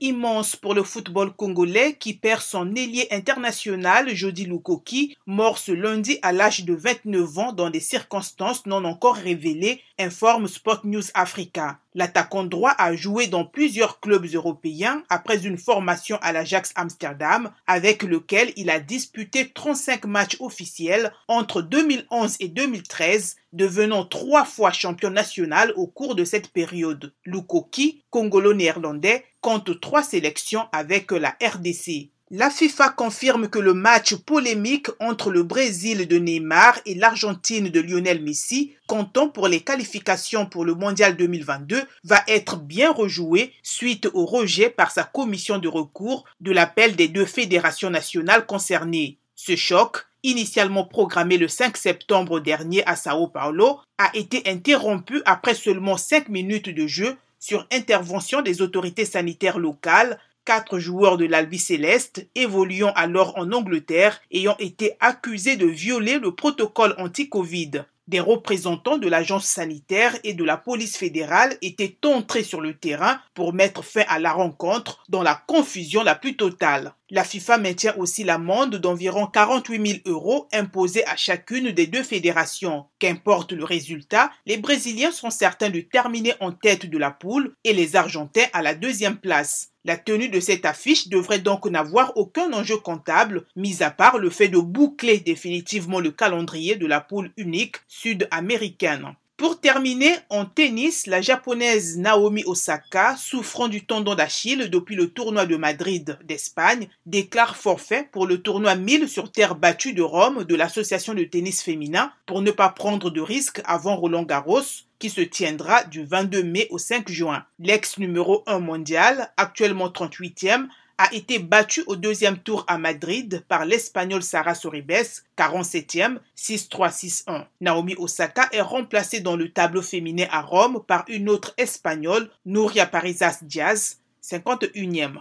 immense pour le football congolais qui perd son ailier international Jody Lukoki, mort ce lundi à l'âge de 29 ans dans des circonstances non encore révélées, informe Sport News Africa. L'attaquant droit a joué dans plusieurs clubs européens après une formation à l'Ajax Amsterdam avec lequel il a disputé 35 matchs officiels entre 2011 et 2013, devenant trois fois champion national au cours de cette période. Lukoki, congolo-néerlandais, compte trois sélections avec la RDC. La FIFA confirme que le match polémique entre le Brésil de Neymar et l'Argentine de Lionel Messi, comptant pour les qualifications pour le Mondial 2022, va être bien rejoué suite au rejet par sa commission de recours de l'appel des deux fédérations nationales concernées. Ce choc, initialement programmé le 5 septembre dernier à Sao Paulo, a été interrompu après seulement 5 minutes de jeu sur intervention des autorités sanitaires locales quatre joueurs de l'Albi Céleste, évoluant alors en Angleterre, ayant été accusés de violer le protocole anti-Covid. Des représentants de l'agence sanitaire et de la police fédérale étaient entrés sur le terrain pour mettre fin à la rencontre dans la confusion la plus totale. La FIFA maintient aussi l'amende d'environ 48 000 euros imposée à chacune des deux fédérations. Qu'importe le résultat, les Brésiliens sont certains de terminer en tête de la poule et les Argentins à la deuxième place. La tenue de cette affiche devrait donc n'avoir aucun enjeu comptable, mis à part le fait de boucler définitivement le calendrier de la poule unique sud-américaine. Pour terminer, en tennis, la japonaise Naomi Osaka, souffrant du tendon d'Achille depuis le tournoi de Madrid d'Espagne, déclare forfait pour le tournoi 1000 sur terre battue de Rome de l'association de tennis féminin pour ne pas prendre de risques avant Roland Garros, qui se tiendra du 22 mai au 5 juin. L'ex numéro 1 mondial, actuellement 38e, a été battu au deuxième tour à Madrid par l'Espagnol Sara Sorribes, 47e, 6-3-6-1. Naomi Osaka est remplacée dans le tableau féminin à Rome par une autre Espagnole, Nuria Parisas Diaz, 51e.